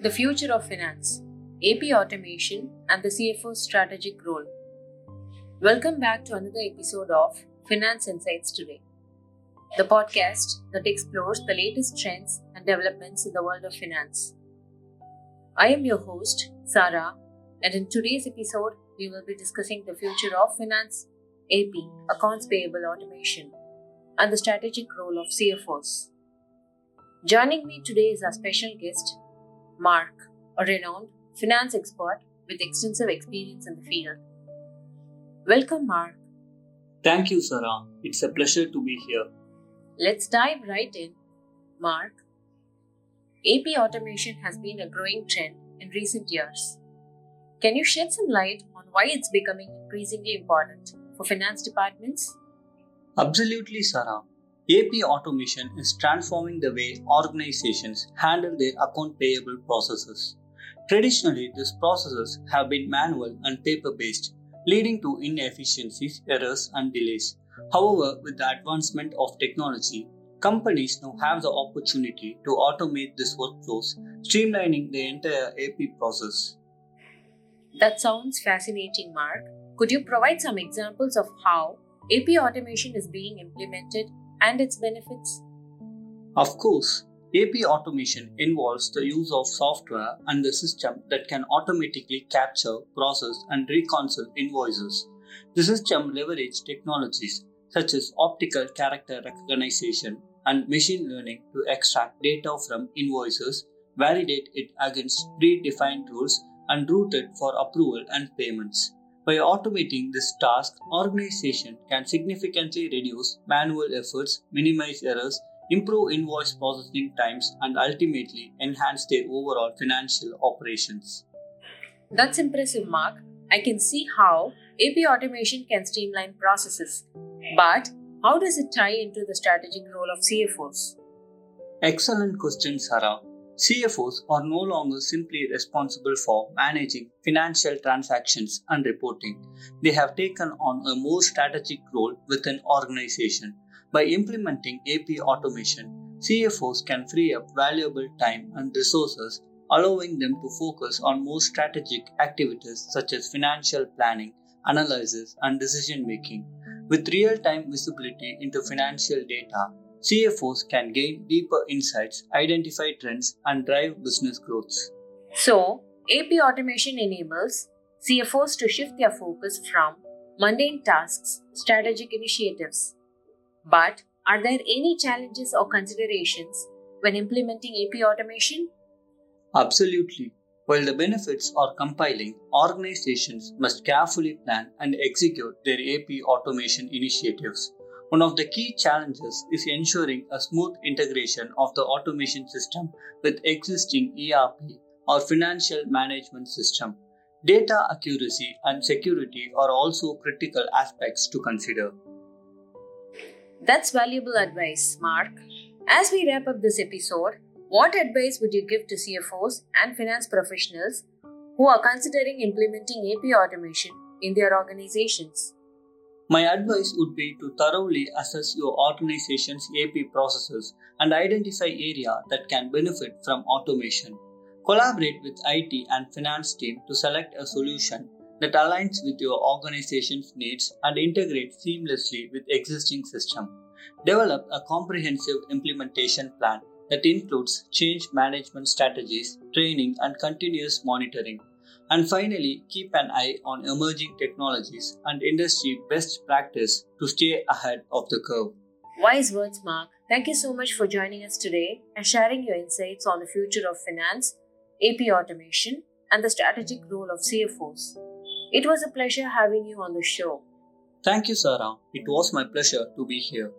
The future of finance, AP automation, and the CFO's strategic role. Welcome back to another episode of Finance Insights Today, the podcast that explores the latest trends and developments in the world of finance. I am your host, Sarah, and in today's episode, we will be discussing the future of finance, AP, accounts payable automation, and the strategic role of CFOs. Joining me today is our special guest, Mark, a renowned finance expert with extensive experience in the field. Welcome, Mark. Thank you, Sarah. It's a pleasure to be here. Let's dive right in. Mark, AP automation has been a growing trend in recent years. Can you shed some light on why it's becoming increasingly important for finance departments? Absolutely, Sarah. AP automation is transforming the way organizations handle their account payable processes. Traditionally, these processes have been manual and paper based, leading to inefficiencies, errors, and delays. However, with the advancement of technology, companies now have the opportunity to automate these workflows, streamlining the entire AP process. That sounds fascinating, Mark. Could you provide some examples of how AP automation is being implemented and its benefits? Of course, AP automation involves the use of software and the system that can automatically capture, process, and reconcile invoices. The system leverages technologies such as optical character recognition and machine learning to extract data from invoices, validate it against predefined rules, and route it for approval and payments. By automating this task, organization can significantly reduce manual efforts, minimize errors, improve invoice processing times, and ultimately enhance their overall financial operations. That's impressive, Mark. I can see how AP automation can streamline processes. But how does it tie into the strategic role of CFOs? Excellent question, Sarah. CFOs are no longer simply responsible for managing financial transactions and reporting. They have taken on a more strategic role within organization. By implementing AP automation, CFOs can free up valuable time and resources, allowing them to focus on more strategic activities such as financial planning, analysis, and decision making. With real time visibility into financial data, CFOs can gain deeper insights, identify trends, and drive business growth. So, AP automation enables CFOs to shift their focus from mundane tasks, to strategic initiatives. But are there any challenges or considerations when implementing AP automation? Absolutely. While the benefits are compelling, organizations must carefully plan and execute their AP automation initiatives. One of the key challenges is ensuring a smooth integration of the automation system with existing ERP or financial management system. Data accuracy and security are also critical aspects to consider. That's valuable advice, Mark. As we wrap up this episode, what advice would you give to CFOs and finance professionals who are considering implementing AP automation in their organizations? My advice would be to thoroughly assess your organization's AP processes and identify areas that can benefit from automation. Collaborate with IT and finance team to select a solution that aligns with your organization's needs and integrates seamlessly with existing system. Develop a comprehensive implementation plan that includes change management strategies, training, and continuous monitoring. And finally, keep an eye on emerging technologies and industry best practice to stay ahead of the curve. Wise words, Mark. Thank you so much for joining us today and sharing your insights on the future of finance, AP automation, and the strategic role of CFOs. It was a pleasure having you on the show. Thank you, Sarah. It was my pleasure to be here.